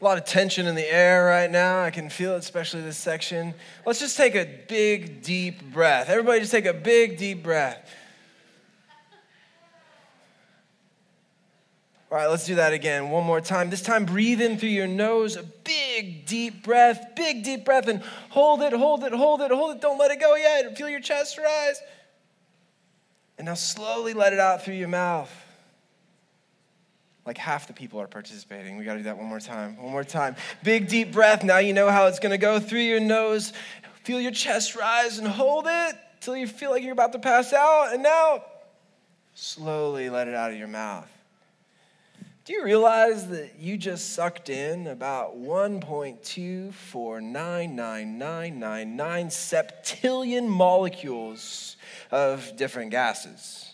A lot of tension in the air right now. I can feel it, especially this section. Let's just take a big, deep breath. Everybody, just take a big, deep breath. All right, let's do that again one more time. This time, breathe in through your nose, a big, deep breath, big, deep breath, and hold it, hold it, hold it, hold it. Don't let it go yet. Feel your chest rise. And now slowly let it out through your mouth. Like half the people are participating. We got to do that one more time. One more time. Big, deep breath. Now you know how it's going to go through your nose. Feel your chest rise and hold it till you feel like you're about to pass out. And now, slowly let it out of your mouth. Do you realize that you just sucked in about 1.2499999 septillion molecules of different gases?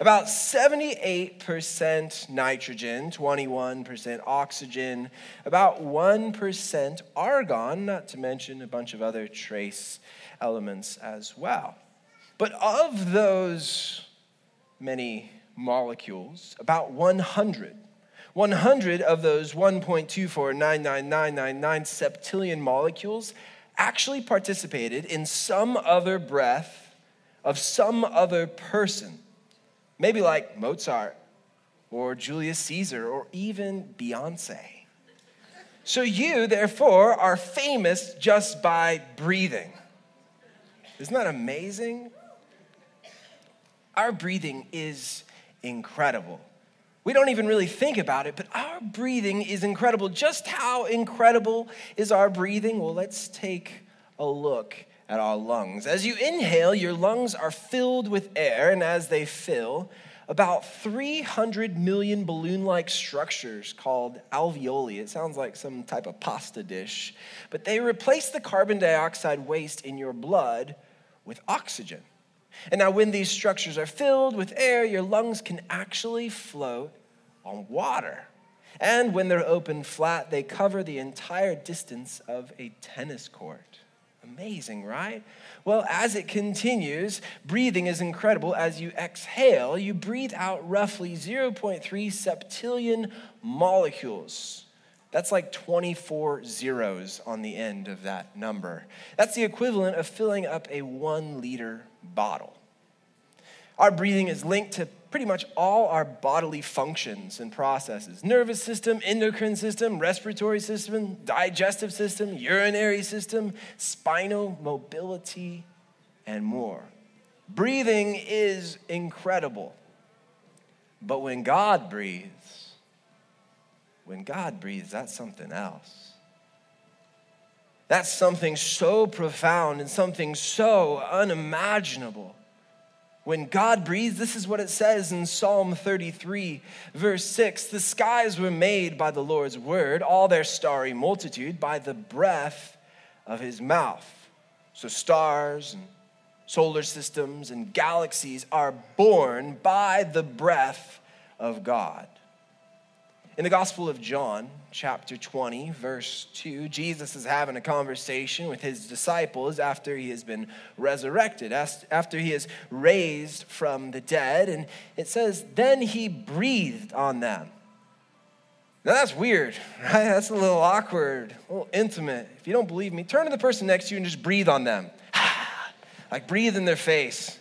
About 78% nitrogen, 21% oxygen, about 1% argon, not to mention a bunch of other trace elements as well. But of those many molecules, about 100. 100 of those 1.2499999 septillion molecules actually participated in some other breath of some other person. Maybe like Mozart or Julius Caesar or even Beyonce. So you, therefore, are famous just by breathing. Isn't that amazing? Our breathing is incredible. We don't even really think about it, but our breathing is incredible. Just how incredible is our breathing? Well, let's take a look at our lungs. As you inhale, your lungs are filled with air, and as they fill, about 300 million balloon like structures called alveoli. It sounds like some type of pasta dish, but they replace the carbon dioxide waste in your blood with oxygen. And now, when these structures are filled with air, your lungs can actually float on water. And when they're open flat, they cover the entire distance of a tennis court. Amazing, right? Well, as it continues, breathing is incredible. As you exhale, you breathe out roughly 0.3 septillion molecules. That's like 24 zeros on the end of that number. That's the equivalent of filling up a one liter bottle. Our breathing is linked to pretty much all our bodily functions and processes nervous system, endocrine system, respiratory system, digestive system, urinary system, spinal mobility, and more. Breathing is incredible. But when God breathes, when God breathes, that's something else. That's something so profound and something so unimaginable when God breathes, this is what it says in Psalm 33, verse 6 The skies were made by the Lord's word, all their starry multitude by the breath of his mouth. So, stars and solar systems and galaxies are born by the breath of God. In the Gospel of John, chapter 20, verse 2, Jesus is having a conversation with his disciples after he has been resurrected, after he is raised from the dead. And it says, Then he breathed on them. Now that's weird, right? That's a little awkward, a little intimate. If you don't believe me, turn to the person next to you and just breathe on them. like breathe in their face.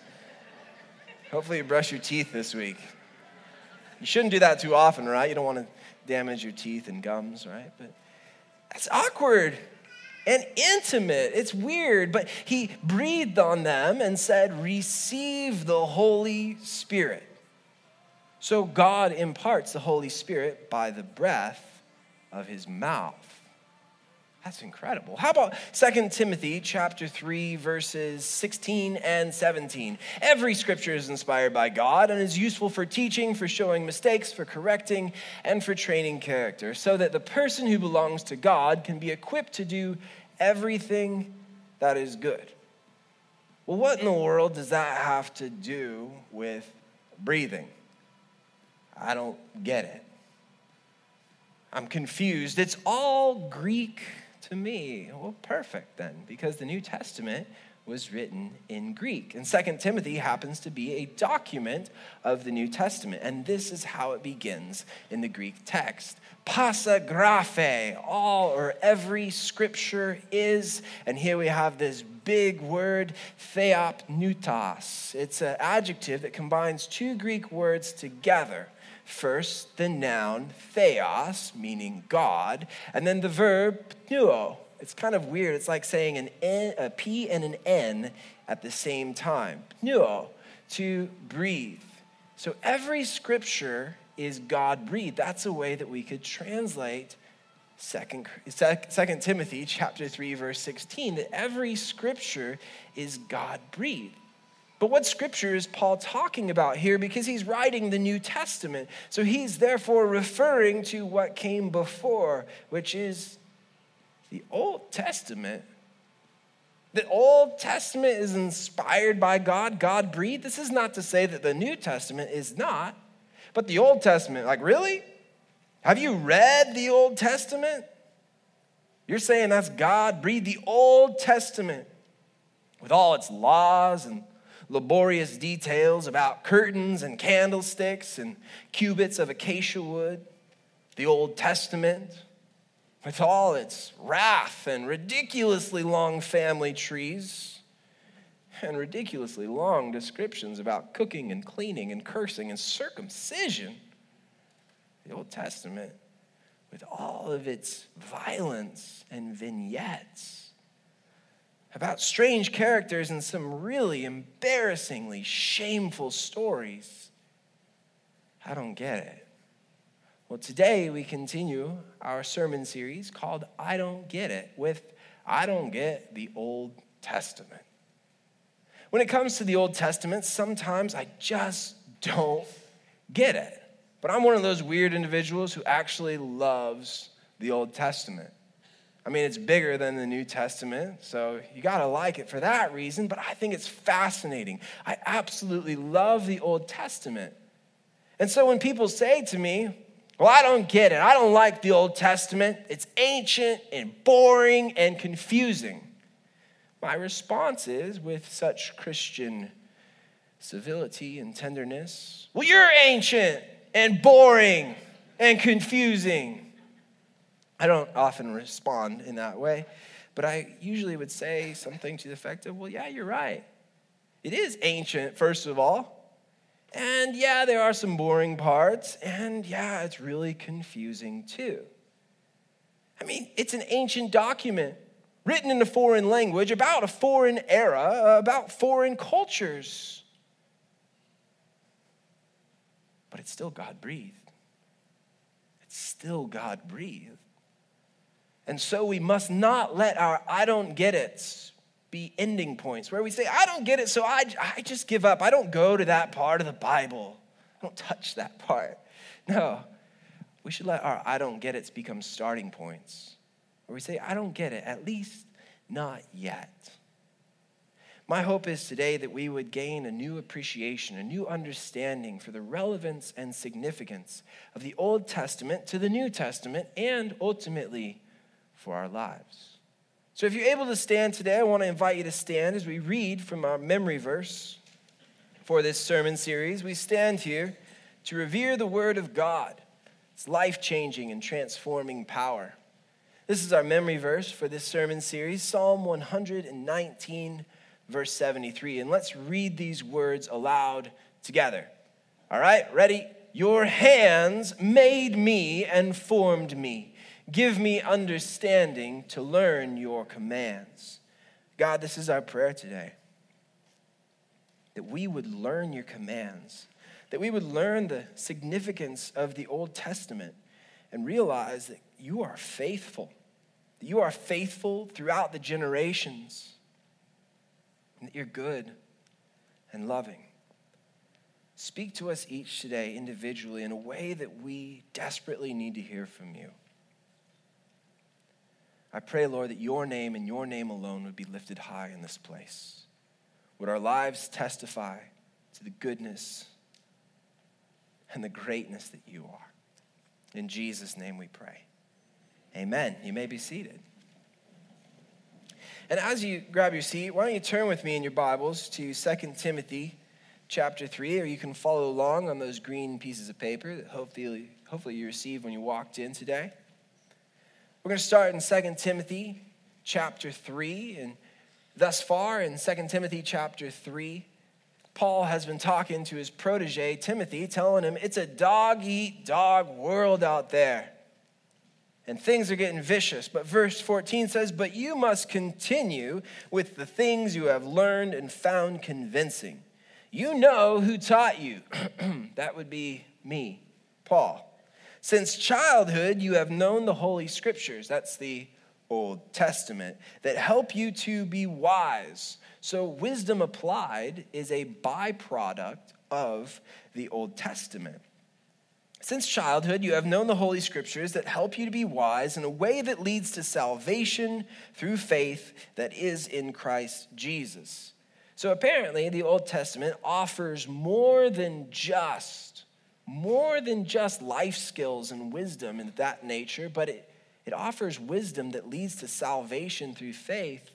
Hopefully, you brush your teeth this week. You shouldn't do that too often, right? You don't want to damage your teeth and gums, right? But that's awkward and intimate. It's weird, but he breathed on them and said, Receive the Holy Spirit. So God imparts the Holy Spirit by the breath of his mouth. That's incredible. How about 2 Timothy chapter 3 verses 16 and 17? Every scripture is inspired by God and is useful for teaching, for showing mistakes, for correcting, and for training character, so that the person who belongs to God can be equipped to do everything that is good. Well, what in the world does that have to do with breathing? I don't get it. I'm confused. It's all Greek to me. Well, perfect then, because the New Testament was written in Greek. And Second Timothy happens to be a document of the New Testament. And this is how it begins in the Greek text. Pasa graphe, all or every scripture is. And here we have this big word, theopneustos. It's an adjective that combines two Greek words together. First, the noun theos, meaning God, and then the verb pneuo, it's kind of weird. It's like saying an N, a P and an N at the same time. Pneuo, to breathe. So every scripture is God breathed. That's a way that we could translate Second, Second Timothy chapter 3, verse 16, that every scripture is God breathed. But what scripture is Paul talking about here? Because he's writing the New Testament. So he's therefore referring to what came before, which is the Old Testament, the Old Testament is inspired by God, God breathed. This is not to say that the New Testament is not, but the Old Testament, like, really? Have you read the Old Testament? You're saying that's God breathed the Old Testament with all its laws and laborious details about curtains and candlesticks and cubits of acacia wood, the Old Testament with all its wrath and ridiculously long family trees and ridiculously long descriptions about cooking and cleaning and cursing and circumcision. The Old Testament, with all of its violence and vignettes about strange characters and some really embarrassingly shameful stories. I don't get it. Well, today we continue our sermon series called I Don't Get It with I Don't Get the Old Testament. When it comes to the Old Testament, sometimes I just don't get it. But I'm one of those weird individuals who actually loves the Old Testament. I mean, it's bigger than the New Testament, so you gotta like it for that reason, but I think it's fascinating. I absolutely love the Old Testament. And so when people say to me, well, I don't get it. I don't like the Old Testament. It's ancient and boring and confusing. My response is, with such Christian civility and tenderness, well, you're ancient and boring and confusing. I don't often respond in that way, but I usually would say something to the effect of, well, yeah, you're right. It is ancient, first of all. And yeah, there are some boring parts. And yeah, it's really confusing too. I mean, it's an ancient document written in a foreign language about a foreign era, about foreign cultures. But it's still God breathed. It's still God breathed. And so we must not let our I don't get it be ending points where we say, I don't get it, so I, I just give up. I don't go to that part of the Bible. I don't touch that part. No, we should let our I don't get it become starting points where we say, I don't get it, at least not yet. My hope is today that we would gain a new appreciation, a new understanding for the relevance and significance of the Old Testament to the New Testament and ultimately for our lives. So if you're able to stand today, I want to invite you to stand as we read from our memory verse for this sermon series. We stand here to revere the Word of God, its life changing and transforming power. This is our memory verse for this sermon series, Psalm 119, verse 73. And let's read these words aloud together. All right, ready? Your hands made me and formed me. Give me understanding to learn your commands. God, this is our prayer today. That we would learn your commands, that we would learn the significance of the Old Testament and realize that you are faithful, that you are faithful throughout the generations, and that you're good and loving. Speak to us each today individually in a way that we desperately need to hear from you. I pray, Lord, that your name and your name alone would be lifted high in this place. Would our lives testify to the goodness and the greatness that you are? In Jesus' name we pray. Amen. You may be seated. And as you grab your seat, why don't you turn with me in your Bibles to 2 Timothy chapter 3, or you can follow along on those green pieces of paper that hopefully, hopefully you received when you walked in today. We're going to start in 2 Timothy chapter 3. And thus far in 2 Timothy chapter 3, Paul has been talking to his protege, Timothy, telling him it's a dog eat dog world out there and things are getting vicious. But verse 14 says, But you must continue with the things you have learned and found convincing. You know who taught you. that would be me, Paul. Since childhood, you have known the Holy Scriptures. That's the Old Testament that help you to be wise. So, wisdom applied is a byproduct of the Old Testament. Since childhood, you have known the Holy Scriptures that help you to be wise in a way that leads to salvation through faith that is in Christ Jesus. So apparently, the Old Testament offers more than just, more than just life skills and wisdom in that nature, but it, it offers wisdom that leads to salvation through faith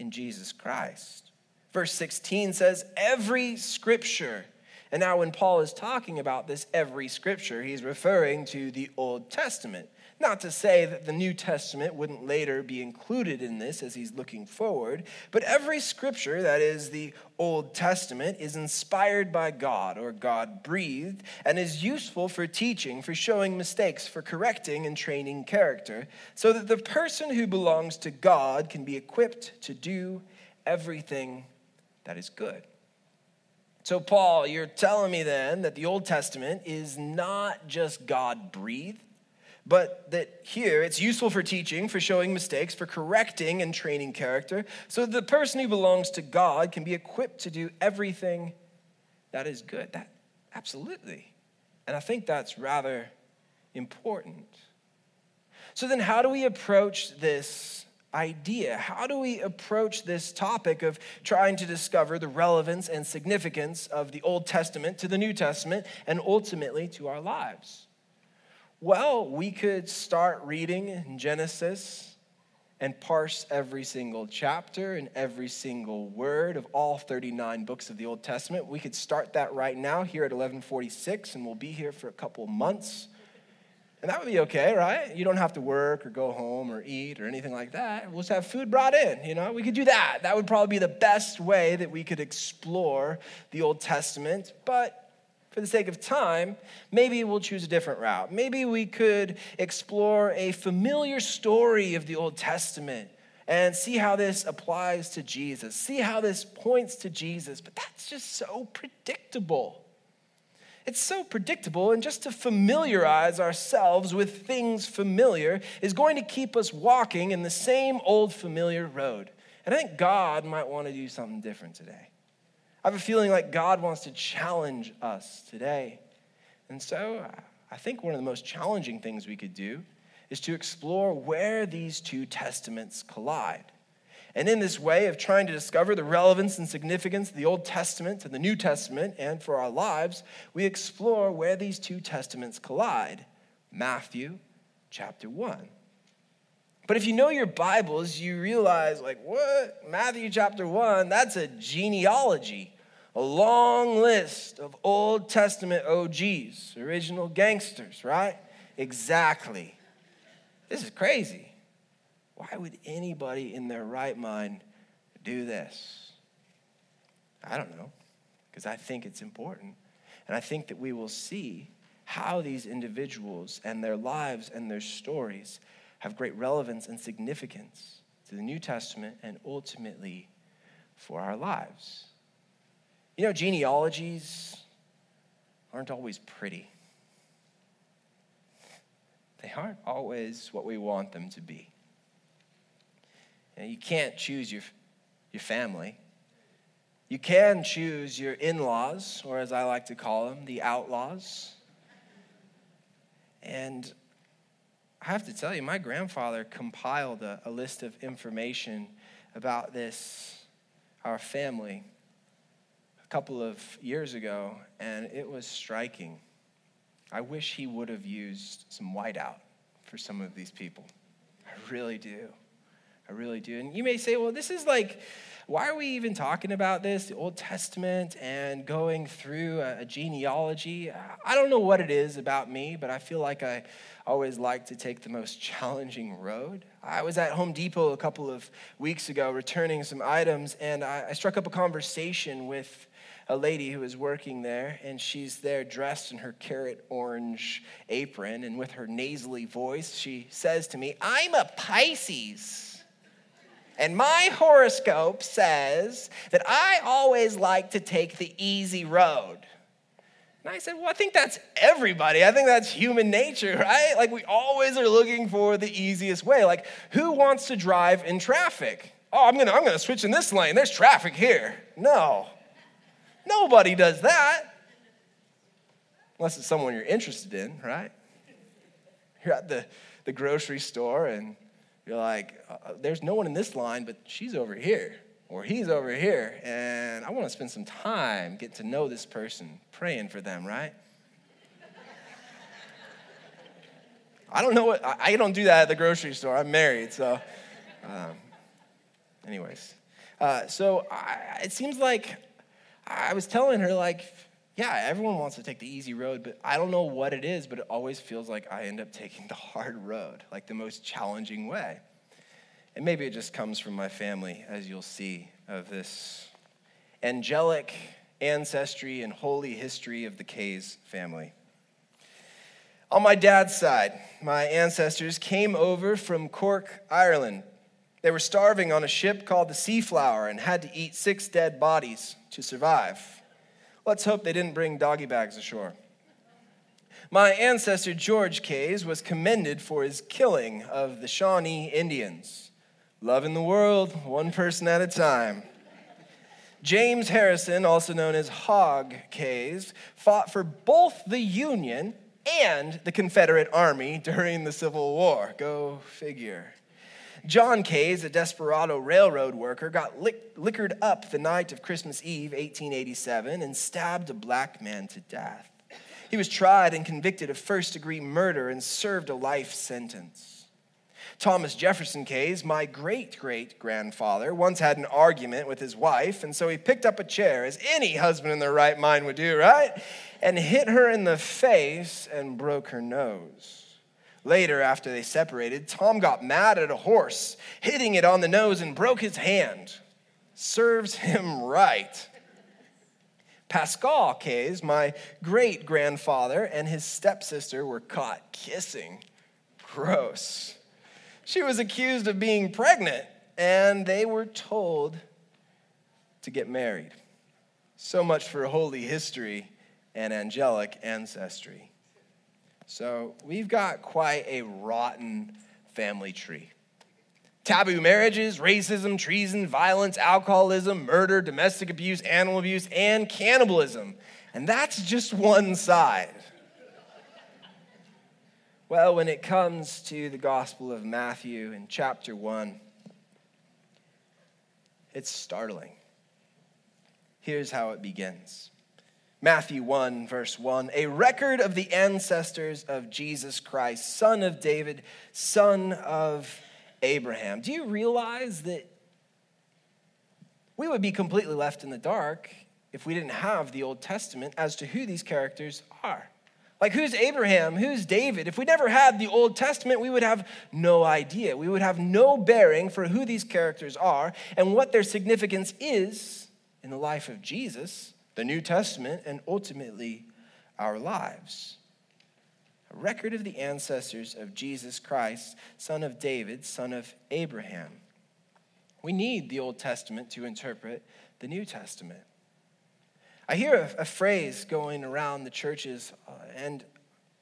in Jesus Christ. Verse 16 says, Every scripture and now, when Paul is talking about this every scripture, he's referring to the Old Testament. Not to say that the New Testament wouldn't later be included in this as he's looking forward, but every scripture, that is the Old Testament, is inspired by God or God breathed and is useful for teaching, for showing mistakes, for correcting and training character, so that the person who belongs to God can be equipped to do everything that is good. So, Paul, you're telling me then that the Old Testament is not just God breathed, but that here it's useful for teaching, for showing mistakes, for correcting and training character, so that the person who belongs to God can be equipped to do everything that is good. That absolutely. And I think that's rather important. So then how do we approach this idea. How do we approach this topic of trying to discover the relevance and significance of the Old Testament to the New Testament and ultimately to our lives? Well, we could start reading in Genesis and parse every single chapter and every single word of all 39 books of the Old Testament. We could start that right now here at 1146 and we'll be here for a couple months. And that would be okay, right? You don't have to work or go home or eat or anything like that. We'll just have food brought in, you know? We could do that. That would probably be the best way that we could explore the Old Testament. But for the sake of time, maybe we'll choose a different route. Maybe we could explore a familiar story of the Old Testament and see how this applies to Jesus, see how this points to Jesus. But that's just so predictable. It's so predictable, and just to familiarize ourselves with things familiar is going to keep us walking in the same old familiar road. And I think God might want to do something different today. I have a feeling like God wants to challenge us today. And so I think one of the most challenging things we could do is to explore where these two testaments collide. And in this way of trying to discover the relevance and significance of the Old Testament to the New Testament and for our lives, we explore where these two testaments collide. Matthew chapter 1. But if you know your Bibles, you realize, like, what? Matthew chapter 1, that's a genealogy, a long list of Old Testament OGs, original gangsters, right? Exactly. This is crazy. Why would anybody in their right mind do this? I don't know, because I think it's important. And I think that we will see how these individuals and their lives and their stories have great relevance and significance to the New Testament and ultimately for our lives. You know, genealogies aren't always pretty, they aren't always what we want them to be. You, know, you can't choose your, your family. You can choose your in laws, or as I like to call them, the outlaws. And I have to tell you, my grandfather compiled a, a list of information about this, our family, couple of years ago, and it was striking. I wish he would have used some whiteout for some of these people. I really do. I really do. And you may say, well, this is like, why are we even talking about this, the Old Testament, and going through a, genealogy? I don't know what it is about me, but I feel like I always like to take the most challenging road. I was at Home Depot a couple of weeks ago returning some items, and I, I struck up a conversation with a lady who is working there, and she's there dressed in her carrot orange apron, and with her nasally voice, she says to me, I'm a Pisces. And my horoscope says that I always like to take the easy road. And I said, Well, I think that's everybody. I think that's human nature, right? Like, we always are looking for the easiest way. Like, who wants to drive in traffic? Oh, I'm gonna, I'm gonna switch in this lane. There's traffic here. No. Nobody does that. Unless it's someone you're interested in, right? You're at the, the grocery store and you're like, uh, there's no one in this line, but she's over here, or he's over here, and I want to spend some time getting to know this person, praying for them, right? I don't know what, I don't do that at the grocery store. I'm married, so, um, anyways. Uh, so I, it seems like I was telling her, like, yeah, everyone wants to take the easy road, but I don't know what it is, but it always feels like I end up taking the hard road, like the most challenging way. And maybe it just comes from my family, as you'll see, of this angelic ancestry and holy history of the Kays family. On my dad's side, my ancestors came over from Cork, Ireland. They were starving on a ship called the Seaflower and had to eat six dead bodies to survive. Let's hope they didn't bring doggy bags ashore. My ancestor George Kays was commended for his killing of the Shawnee Indians. Loving the world, one person at a time. James Harrison, also known as Hog Kays, fought for both the Union and the Confederate Army during the Civil War. Go figure. John Kays, a desperado railroad worker, got lick- liquored up the night of Christmas Eve, 1887, and stabbed a black man to death. He was tried and convicted of first degree murder and served a life sentence. Thomas Jefferson Kays, my great great grandfather, once had an argument with his wife, and so he picked up a chair, as any husband in their right mind would do, right? And hit her in the face and broke her nose. Later, after they separated, Tom got mad at a horse, hitting it on the nose and broke his hand. Serves him right. Pascal Kays, my great grandfather, and his stepsister were caught kissing. Gross. She was accused of being pregnant, and they were told to get married. So much for holy history and angelic ancestry. So we've got quite a rotten family tree. Taboo marriages, racism, treason, violence, alcoholism, murder, domestic abuse, animal abuse, and cannibalism. And that's just one side. Well, when it comes to the Gospel of Matthew in chapter 1, it's startling. Here's how it begins. Matthew 1, verse 1, a record of the ancestors of Jesus Christ, son of David, son of Abraham. Do you realize that we would be completely left in the dark if we didn't have the Old Testament as to who these characters are? Like, who's Abraham? Who's David? If we never had the Old Testament, we would have no idea. We would have no bearing for who these characters are and what their significance is in the life of Jesus the New Testament, and ultimately our lives. A record of the ancestors of Jesus Christ, son of David, son of Abraham. We need the Old Testament to interpret the New Testament. I hear a, a phrase going around the churches, uh, and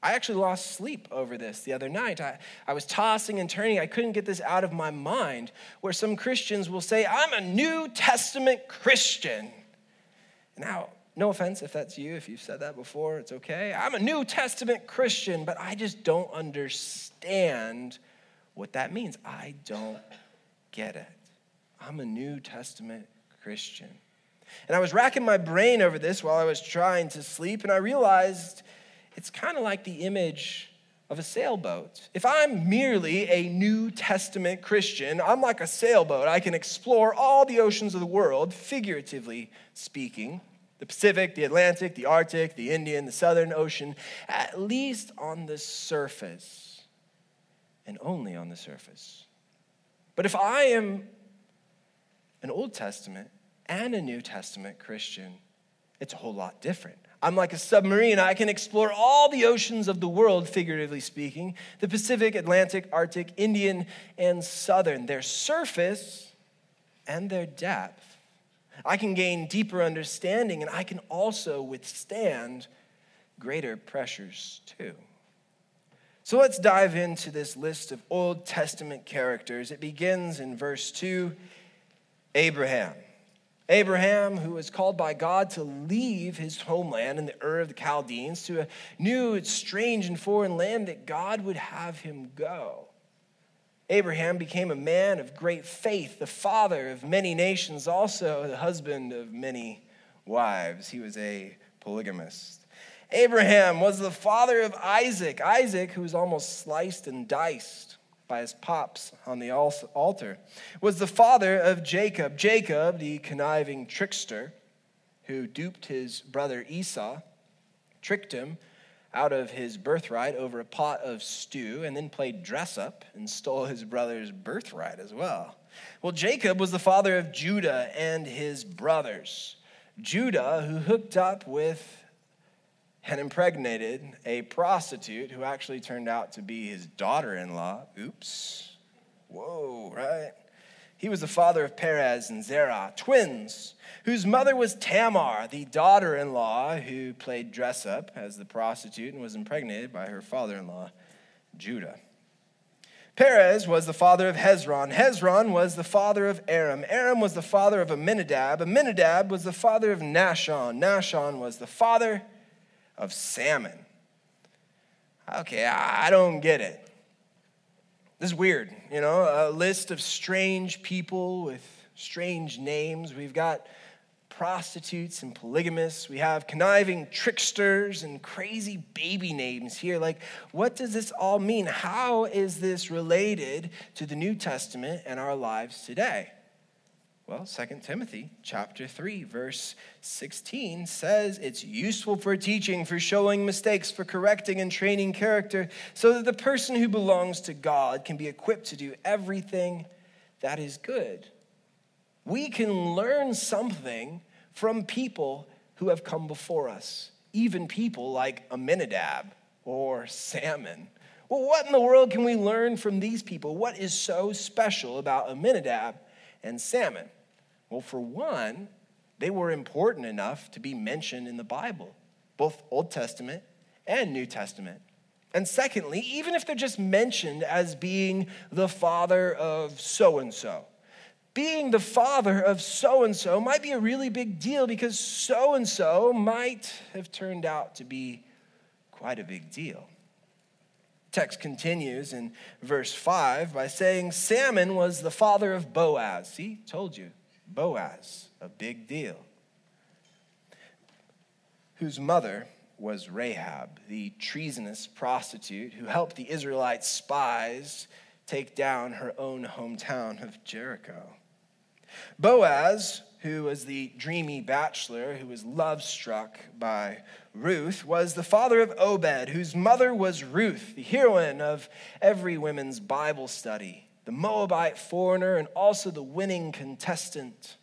I actually lost sleep over this the other night. I, I was tossing and turning. I couldn't get this out of my mind. Where some Christians will say, I'm a New Testament Christian. Now, no offense if that's you, if you've said that before, it's okay. I'm a New Testament Christian, but I just don't understand what that means. I don't get it. I'm a New Testament Christian. And I was racking my brain over this while I was trying to sleep, and I realized it's kind of like the image of a sailboat. If I'm merely a New Testament Christian, I'm like a sailboat. I can explore all the oceans of the world, figuratively speaking the Pacific, the Atlantic, the Arctic, the Indian, the Southern Ocean, at least on the surface, and only on the surface. But if I am an Old Testament and a New Testament Christian, it's a whole lot different. I'm like a submarine. I can explore all the oceans of the world, figuratively speaking the Pacific, Atlantic, Arctic, Indian, and Southern. Their surface and their depth I can gain deeper understanding, and I can also withstand greater pressures too. So let's dive into this list of Old Testament characters. It begins in verse 2 Abraham. Abraham, who was called by God to leave his homeland in the Ur of the Chaldeans to a new, strange, and foreign land that God would have him go. Abraham became a man of great faith, the father of many nations, also the husband of many wives. He was a polygamist. Abraham was the father of Isaac. Isaac, who was almost sliced and diced by his pops on the altar, was the father of Jacob. Jacob, the conniving trickster who duped his brother Esau, tricked him out of his birthright over a pot of stew and then played dress up and stole his brother's birthright as well. Well, Jacob was the father of Judah and his brothers. Judah, who hooked up with and impregnated a prostitute who actually turned out to be his daughter in law. Oops. Whoa, right? He was the father of Perez and Zerah, twins whose mother was Tamar, the daughter in law who played dress up as the prostitute and was impregnated by her father in law, Judah. Perez was the father of Hezron. Hezron was the father of Aram. Aram was the father of Amminadab. Amminadab was the father of Nahshon. Nahshon was the father of Salmon. Okay, I don't get it. This is weird, you know, a list of strange people with strange names. We've got prostitutes and polygamists. We have conniving tricksters and crazy baby names here. Like, what does this all mean? How is this related to the New Testament and our lives today? Well, 2 Timothy chapter 3 verse 16 says it's useful for teaching, for showing mistakes, for correcting and training character, so that the person who belongs to God can be equipped to do everything that is good. We can learn something from people who have come before us, even people like Amminadab or Salmon. Well, what in the world can we learn from these people? What is so special about Amminadab and Salmon? Well, for one, they were important enough to be mentioned in the Bible, both Old Testament and New Testament. And secondly, even if they're just mentioned as being the father of so and so, being the father of so and so might be a really big deal because so and so might have turned out to be quite a big deal. Text continues in verse 5 by saying Salmon was the father of Boaz. See, told you, Boaz, a big deal. Whose mother was Rahab, the treasonous prostitute who helped the Israelite spies take down her own hometown of Jericho. Boaz, who was the dreamy bachelor who was love struck by Ruth, was the father of Obed, whose mother was Ruth, the heroine of every women's Bible study, the Moabite foreigner, and also the winning contestant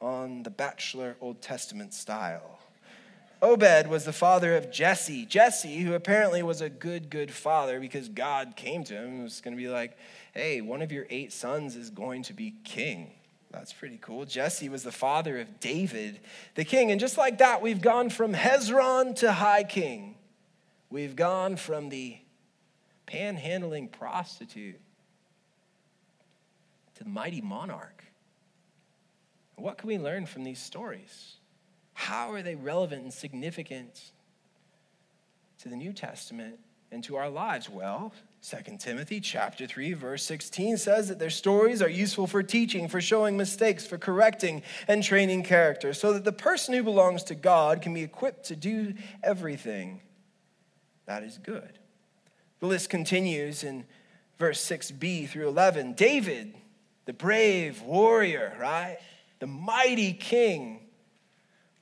on the Bachelor Old Testament style. Obed was the father of Jesse. Jesse, who apparently was a good, good father because God came to him and was going to be like, hey, one of your eight sons is going to be king. That's pretty cool. Jesse was the father of David, the king. And just like that, we've gone from Hezron to high king. We've gone from the panhandling prostitute the mighty monarch. What can we learn from these stories? How are they relevant and significant to the New Testament and to our lives? Well, 2 Timothy chapter 3 verse 16 says that their stories are useful for teaching, for showing mistakes, for correcting and training character, so that the person who belongs to God can be equipped to do everything that is good. The list continues in verse 6b through 11. David, the brave warrior, right? The mighty king,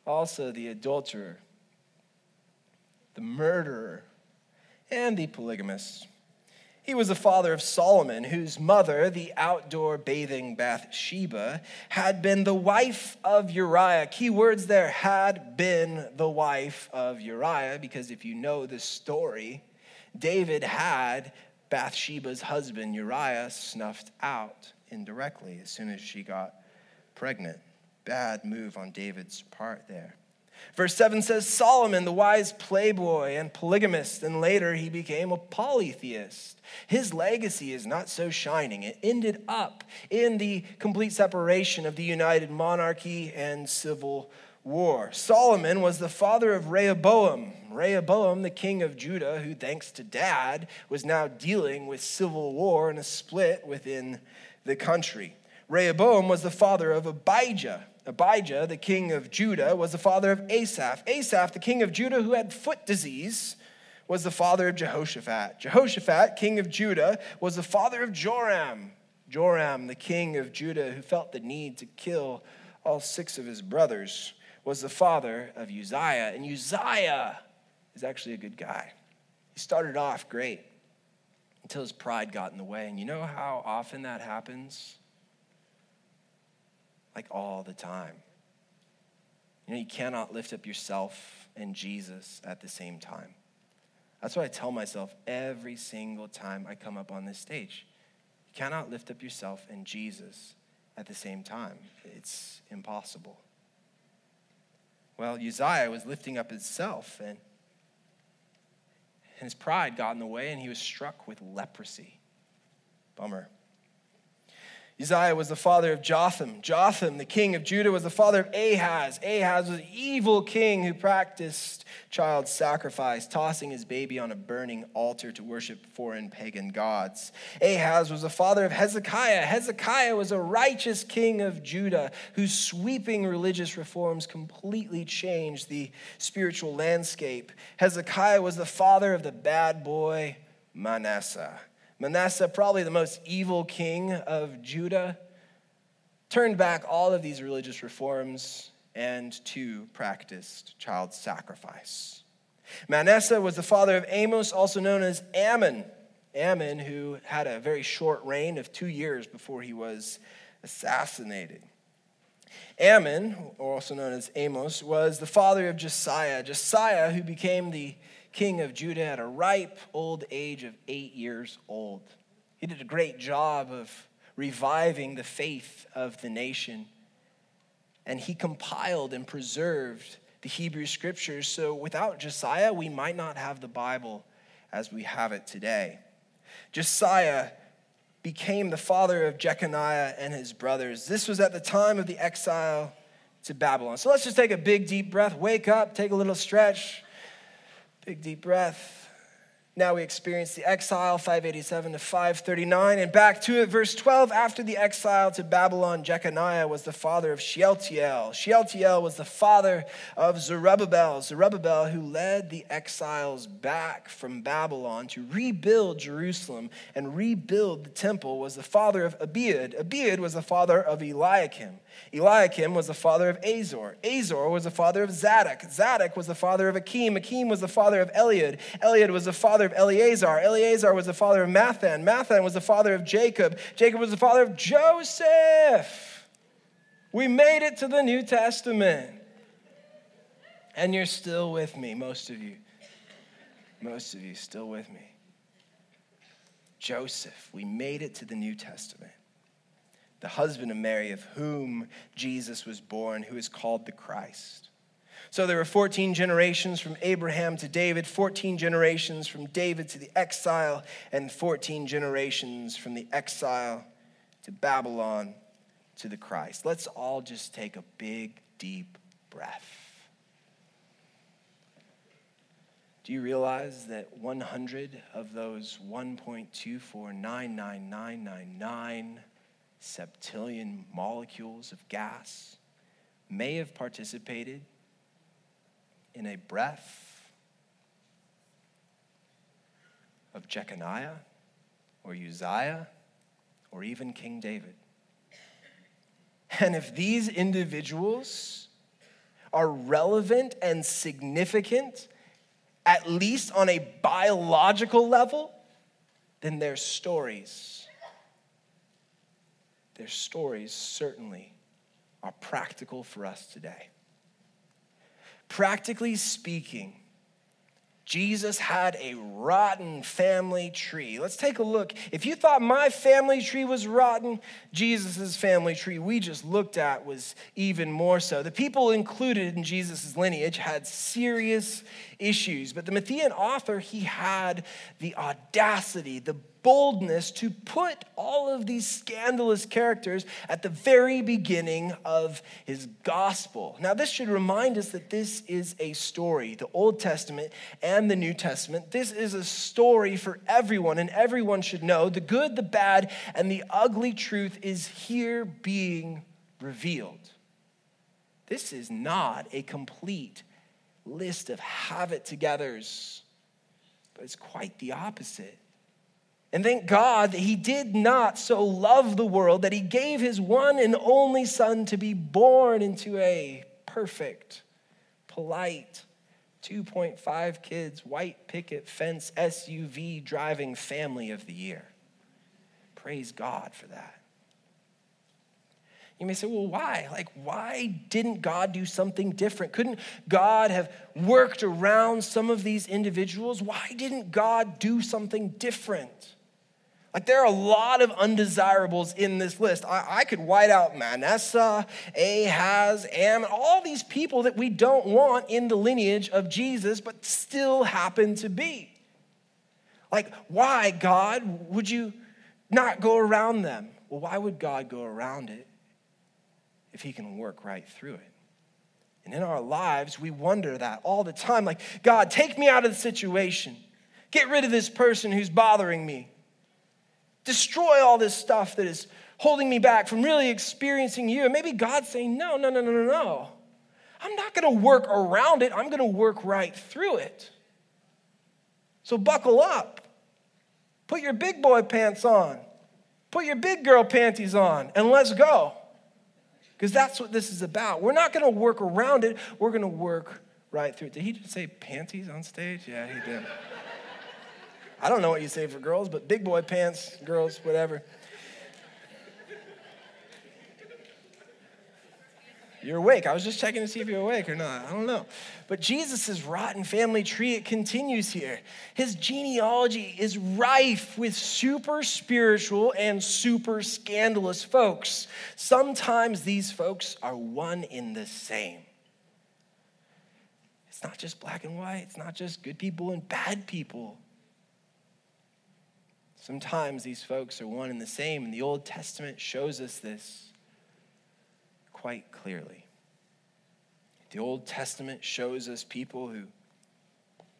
also the adulterer, the murderer, and the polygamist. He was the father of Solomon, whose mother, the outdoor bathing Bathsheba, had been the wife of Uriah. Key words there had been the wife of Uriah, because if you know the story, David had Bathsheba's husband Uriah snuffed out indirectly as soon as she got pregnant. Bad move on David's part there. Verse 7 says Solomon, the wise playboy and polygamist, and later he became a polytheist. His legacy is not so shining. It ended up in the complete separation of the united monarchy and civil war. Solomon was the father of Rehoboam. Rehoboam, the king of Judah, who, thanks to dad, was now dealing with civil war and a split within the country. Rehoboam was the father of Abijah. Abijah, the king of Judah, was the father of Asaph. Asaph, the king of Judah, who had foot disease, was the father of Jehoshaphat. Jehoshaphat, king of Judah, was the father of Joram. Joram, the king of Judah, who felt the need to kill all six of his brothers, was the father of Uzziah. And Uzziah is actually a good guy. He started off great until his pride got in the way. And you know how often that happens? like all the time. You know, you cannot lift up yourself and Jesus at the same time. That's what I tell myself every single time I come up on this stage. You cannot lift up yourself and Jesus at the same time, it's impossible. Well, Uzziah was lifting up himself, and, and his pride got in the way, and he was struck with leprosy. Bummer. Uzziah was the father of Jotham. Jotham, the king of Judah, was the father of Ahaz. Ahaz was an evil king who practiced child sacrifice, tossing his baby on a burning altar to worship foreign pagan gods. Ahaz was the father of Hezekiah. Hezekiah was a righteous king of Judah whose sweeping religious reforms completely changed the spiritual landscape. Hezekiah was the father of the bad boy Manasseh. Manasseh, probably the most evil king of Judah, turned back all of these religious reforms and too practiced child sacrifice. Manasseh was the father of Amos, also known as Ammon. Ammon, who had a very short reign of two years before he was assassinated. Ammon, also known as Amos, was the father of Josiah. Josiah, who became the king of Judah at a ripe old age of eight years old. He did a great job of reviving the faith of the nation. And he compiled and preserved the Hebrew scriptures. So without Josiah, we might not have the Bible as we have it today. Josiah became the father of Jeconiah and his brothers. This was at the time of the exile to Babylon. So let's just take a big, deep breath, wake up, take a little stretch. Big deep breath. Now we experience the exile, 587 to 539. And back to it, verse 12. After the exile to Babylon, Jeconiah was the father of Shealtiel. Shealtiel was the father of Zerubbabel. Zerubbabel, who led the exiles back from Babylon to rebuild Jerusalem and rebuild the temple, was the father of Abiud. Abiud was the father of Eliakim. Eliakim was the father of Azor. Azor was the father of Zadok. Zadok was the father of Akim. Akim was the father of Eliud. Eliud was the father of Eleazar. Eleazar was the father of Matthan. Matthan was the father of Jacob. Jacob was the father of Joseph. We made it to the New Testament. And you're still with me, most of you. Most of you still with me. Joseph, we made it to the New Testament the husband of Mary, of whom Jesus was born, who is called the Christ. So there were 14 generations from Abraham to David, 14 generations from David to the exile, and 14 generations from the exile to Babylon to the Christ. Let's all just take a big, deep breath. Do you realize that 100 of those 1.2499999 septillion molecules of gas may have participated in a breath of Jeconiah or Uzziah or even King David. And if these individuals are relevant and significant, at least on a biological level, then their stories, their stories certainly are practical for us today. Practically speaking, Jesus had a rotten family tree. Let's take a look. If you thought my family tree was rotten, Jesus' family tree we just looked at was even more so. The people included in Jesus' lineage had serious issues, but the Matthean author, he had the audacity, the boldness to put all of these scandalous characters at the very beginning of his gospel. Now, this should remind us that this is a story, the Old Testament and the New Testament. This is a story for everyone, and everyone should know the good, the bad, and the ugly truth is here being revealed. This is not a complete list of have it togethers, but it's quite the opposite. And thank God that He did not so love the world that He gave His one and only Son to be born into a perfect, polite, 2.5 kids, white picket fence SUV driving family of the year. Praise God for that. You may say, well, why? Like, why didn't God do something different? Couldn't God have worked around some of these individuals? Why didn't God do something different? Like there are a lot of undesirables in this list. I, I, could white out Manasseh, Ahaz, Am, all these people that we don't want in the lineage of Jesus, but still happen to be. Like, why, God, would you not go around them? Well, why would God go around it if he can work right through it? And in our lives, we wonder that all the time. Like, God, take me out of the situation. Get rid of this person who's bothering me destroy all this stuff that is holding me back from really experiencing you. And maybe God's saying, no, no, no, no, no, no. I'm not going to work around it, I'm going to work right through it. So buckle up. Put your big boy pants on. Put your big girl panties on and let's go. Because that's what this is about. We're not going to work around it, we're going to work right through it. Did he just say panties on stage? Yeah, he did. I don't know what you say for girls, but big boy pants, girls, whatever. You're awake. I was just checking to see if you're awake or not. I don't know. But Jesus' rotten family tree, it continues here. His genealogy is rife with super spiritual and super scandalous folks. Sometimes these folks are one in the same. It's not just black and white, it's not just good people and bad people. Sometimes these folks are one and the same, and the Old Testament shows us this quite clearly. The Old Testament shows us people who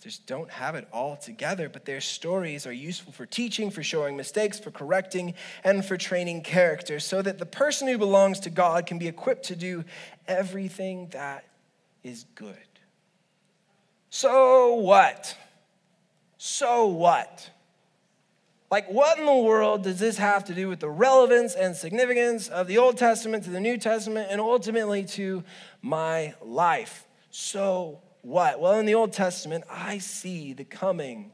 just don't have it all together, but their stories are useful for teaching, for showing mistakes, for correcting, and for training character, so that the person who belongs to God can be equipped to do everything that is good. So what? So what? Like, what in the world does this have to do with the relevance and significance of the Old Testament to the New Testament and ultimately to my life? So, what? Well, in the Old Testament, I see the coming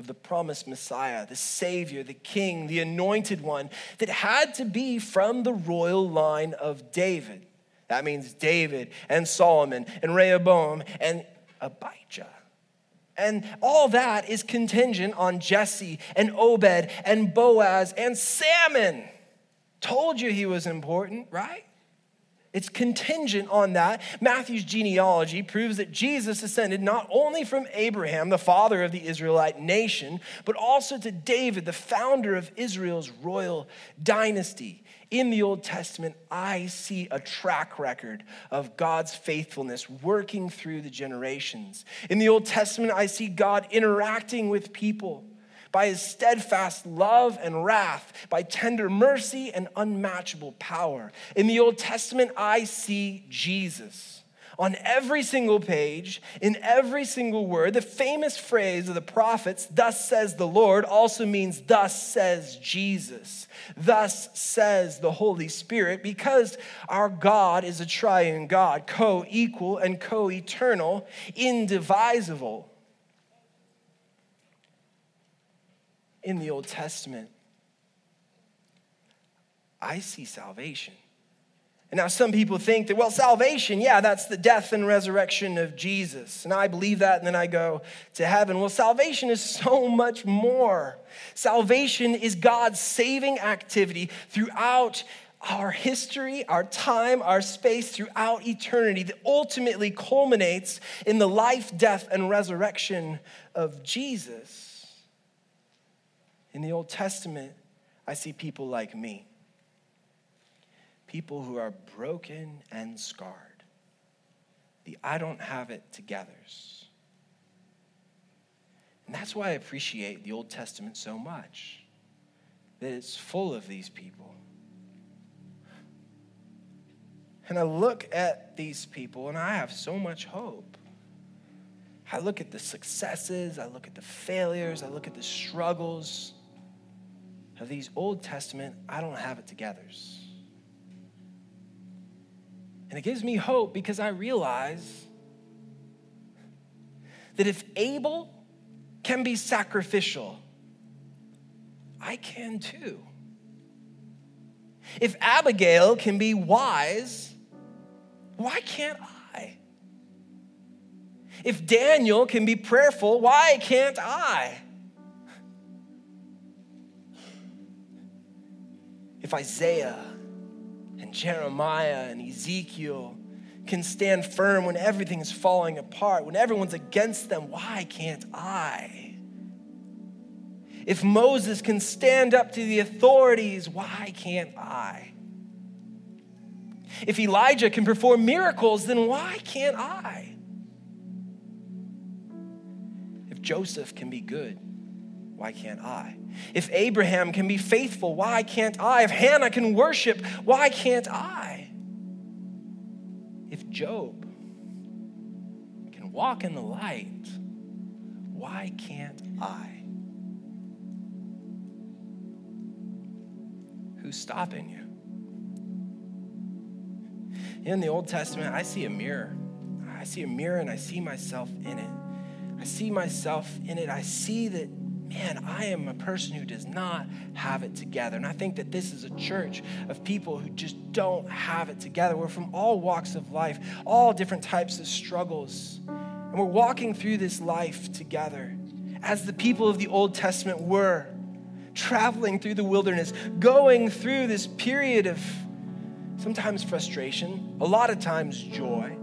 of the promised Messiah, the Savior, the King, the anointed one that had to be from the royal line of David. That means David and Solomon and Rehoboam and Abijah. And all that is contingent on Jesse and Obed and Boaz and Salmon. Told you he was important, right? It's contingent on that. Matthew's genealogy proves that Jesus ascended not only from Abraham, the father of the Israelite nation, but also to David, the founder of Israel's royal dynasty in the Old Testament, I see a track record of God's faithfulness working through the generations. In the Old Testament, I see God interacting with people by his steadfast love and wrath, by tender mercy and unmatchable power. In the Old Testament, I see Jesus on every single page, in every single word. The famous phrase of the prophets, thus says the Lord, also means thus says Jesus. Thus says the Holy Spirit, because our God is a triune God, co equal and co eternal, indivisible. In the Old Testament, I see salvation. And now some people think that, well, salvation, yeah, that's the death and resurrection of Jesus. And I believe that, and then I go to heaven. Well, salvation is so much more. Salvation is God's saving activity throughout our history, our time, our space, throughout eternity that ultimately culminates in the life, death, and resurrection of Jesus. In the Old Testament, I see people like me people who are broken and scarred. The I don't have it togethers. And that's why I appreciate the Old Testament so much, that it's full of these people. And I look at these people and I have so much hope. I look at the successes, I look at the failures, I look at the struggles of these Old Testament, I don't have it togethers. And it gives me hope because I realize that if Abel can be sacrificial, I can too. If Abigail can be wise, why can't I? If Daniel can be prayerful, why can't I? If Isaiah and Jeremiah and Ezekiel can stand firm when everything is falling apart, when everyone's against them, why can't I? If Moses can stand up to the authorities, why can't I? If Elijah can perform miracles, then why can't I? If Joseph can be good, why can't I? If Abraham can be faithful, why can't I? If Hannah can worship, why can't I? If Job can walk in the light, why can't I? Who's stopping you? In the Old Testament, I see a mirror. I see a mirror and I see myself in it. I see myself in it. I see that man, I am a person who does not have it together. And I think that this is a church of people who just don't have it together. We're from all walks of life, all different types of struggles. And we're walking through this life together as the people of the Old Testament were, traveling through the wilderness, going through this period of sometimes frustration, a lot of times joy,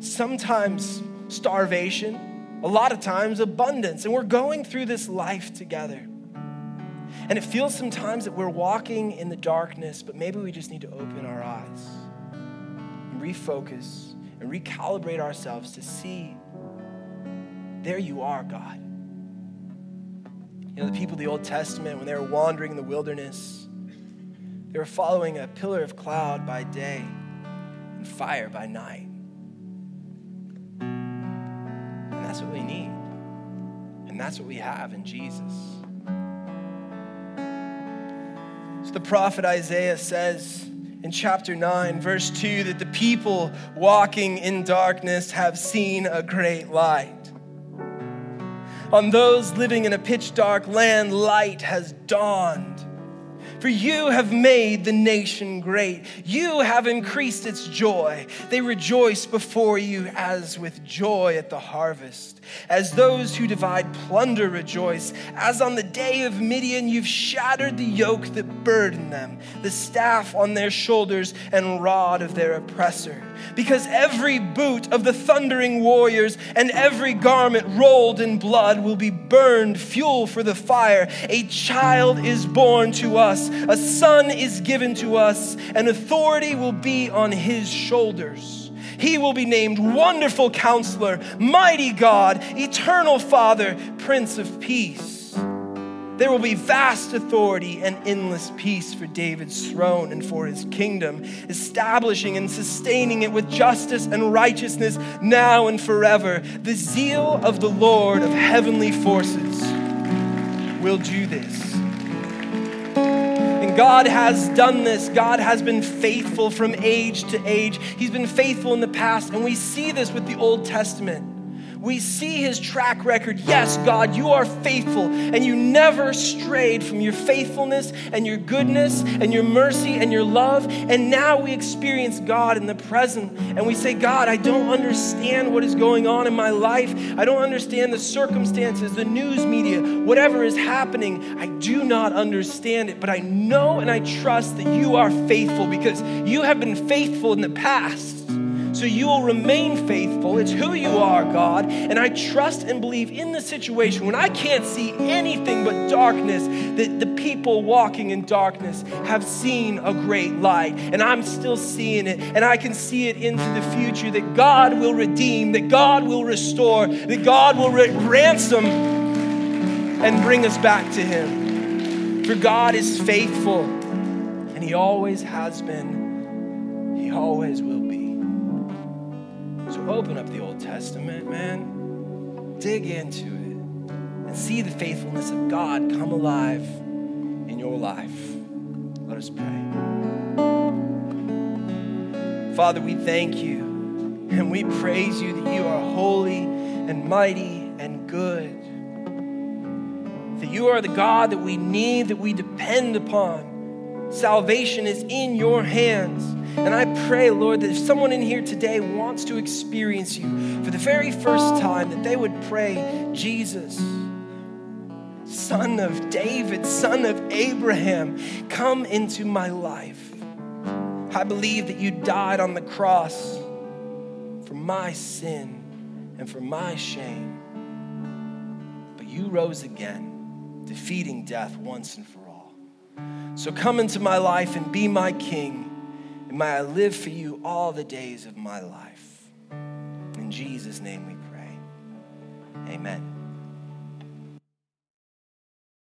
sometimes starvation a lot of times abundance. And we're going through this life together. And it feels sometimes that we're walking in the darkness, but maybe we just need to open our eyes and refocus and recalibrate ourselves to see there you are, God. You know, the people of the Old Testament, when they were wandering in the wilderness, they were following a pillar of cloud by day and fire by night. That's what we need. And that's what we have in Jesus. So the prophet Isaiah says in chapter 9, verse 2, that the people walking in darkness have seen a great light. On those living in a pitch dark land, light has dawned. For you have made the nation great. You have increased its joy. They rejoice before you as with joy at the harvest. As those who divide plunder rejoice. As on the day of Midian, you've shattered the yoke that burdened them, the staff on their shoulders and rod of their oppressor because every boot of the thundering warriors and every garment rolled in blood will be burned, fuel for the fire. A child is born to us, a son is given to us, and authority will be on his shoulders. He will be named Wonderful Counselor, Mighty God, Eternal Father, Prince of Peace. There will be vast authority and endless peace for David's throne and for his kingdom, establishing and sustaining it with justice and righteousness now and forever. The zeal of the Lord of heavenly forces will do this. God has done this. God has been faithful from age to age. He's been faithful in the past, and we see this with the Old Testament we see his track record. Yes, God, you are faithful and you never strayed from your faithfulness and your goodness and your mercy and your love. And now we experience God in the present and we say, God, I don't understand what is going on in my life. I don't understand the circumstances, the news media, whatever is happening. I do not understand it, but I know and I trust that you are faithful because you have been faithful in the past so you will remain faithful. It's who you are, God. And I trust and believe in the situation when I can't see anything but darkness, that the people walking in darkness have seen a great light. And I'm still seeing it. And I can see it into the future that God will redeem, that God will restore, that God will re- ransom and bring us back to Him. For God is faithful, and He always has been, He always will be. Open up the Old Testament, man. Dig into it and see the faithfulness of God come alive in your life. Let us pray. Father, we thank you and we praise you that you are holy and mighty and good. That you are the God that we need, that we depend upon. Salvation is in your hands. And I pray, Lord, that if someone in here today wants to experience you for the very first time, that they would pray, Jesus, son of David, son of Abraham, come into my life. I believe that you died on the cross for my sin and for my shame. But you rose again, defeating death once and for all. So come into my life and be my king and may I live for you all the days of my life. In Jesus' name we pray. Amen.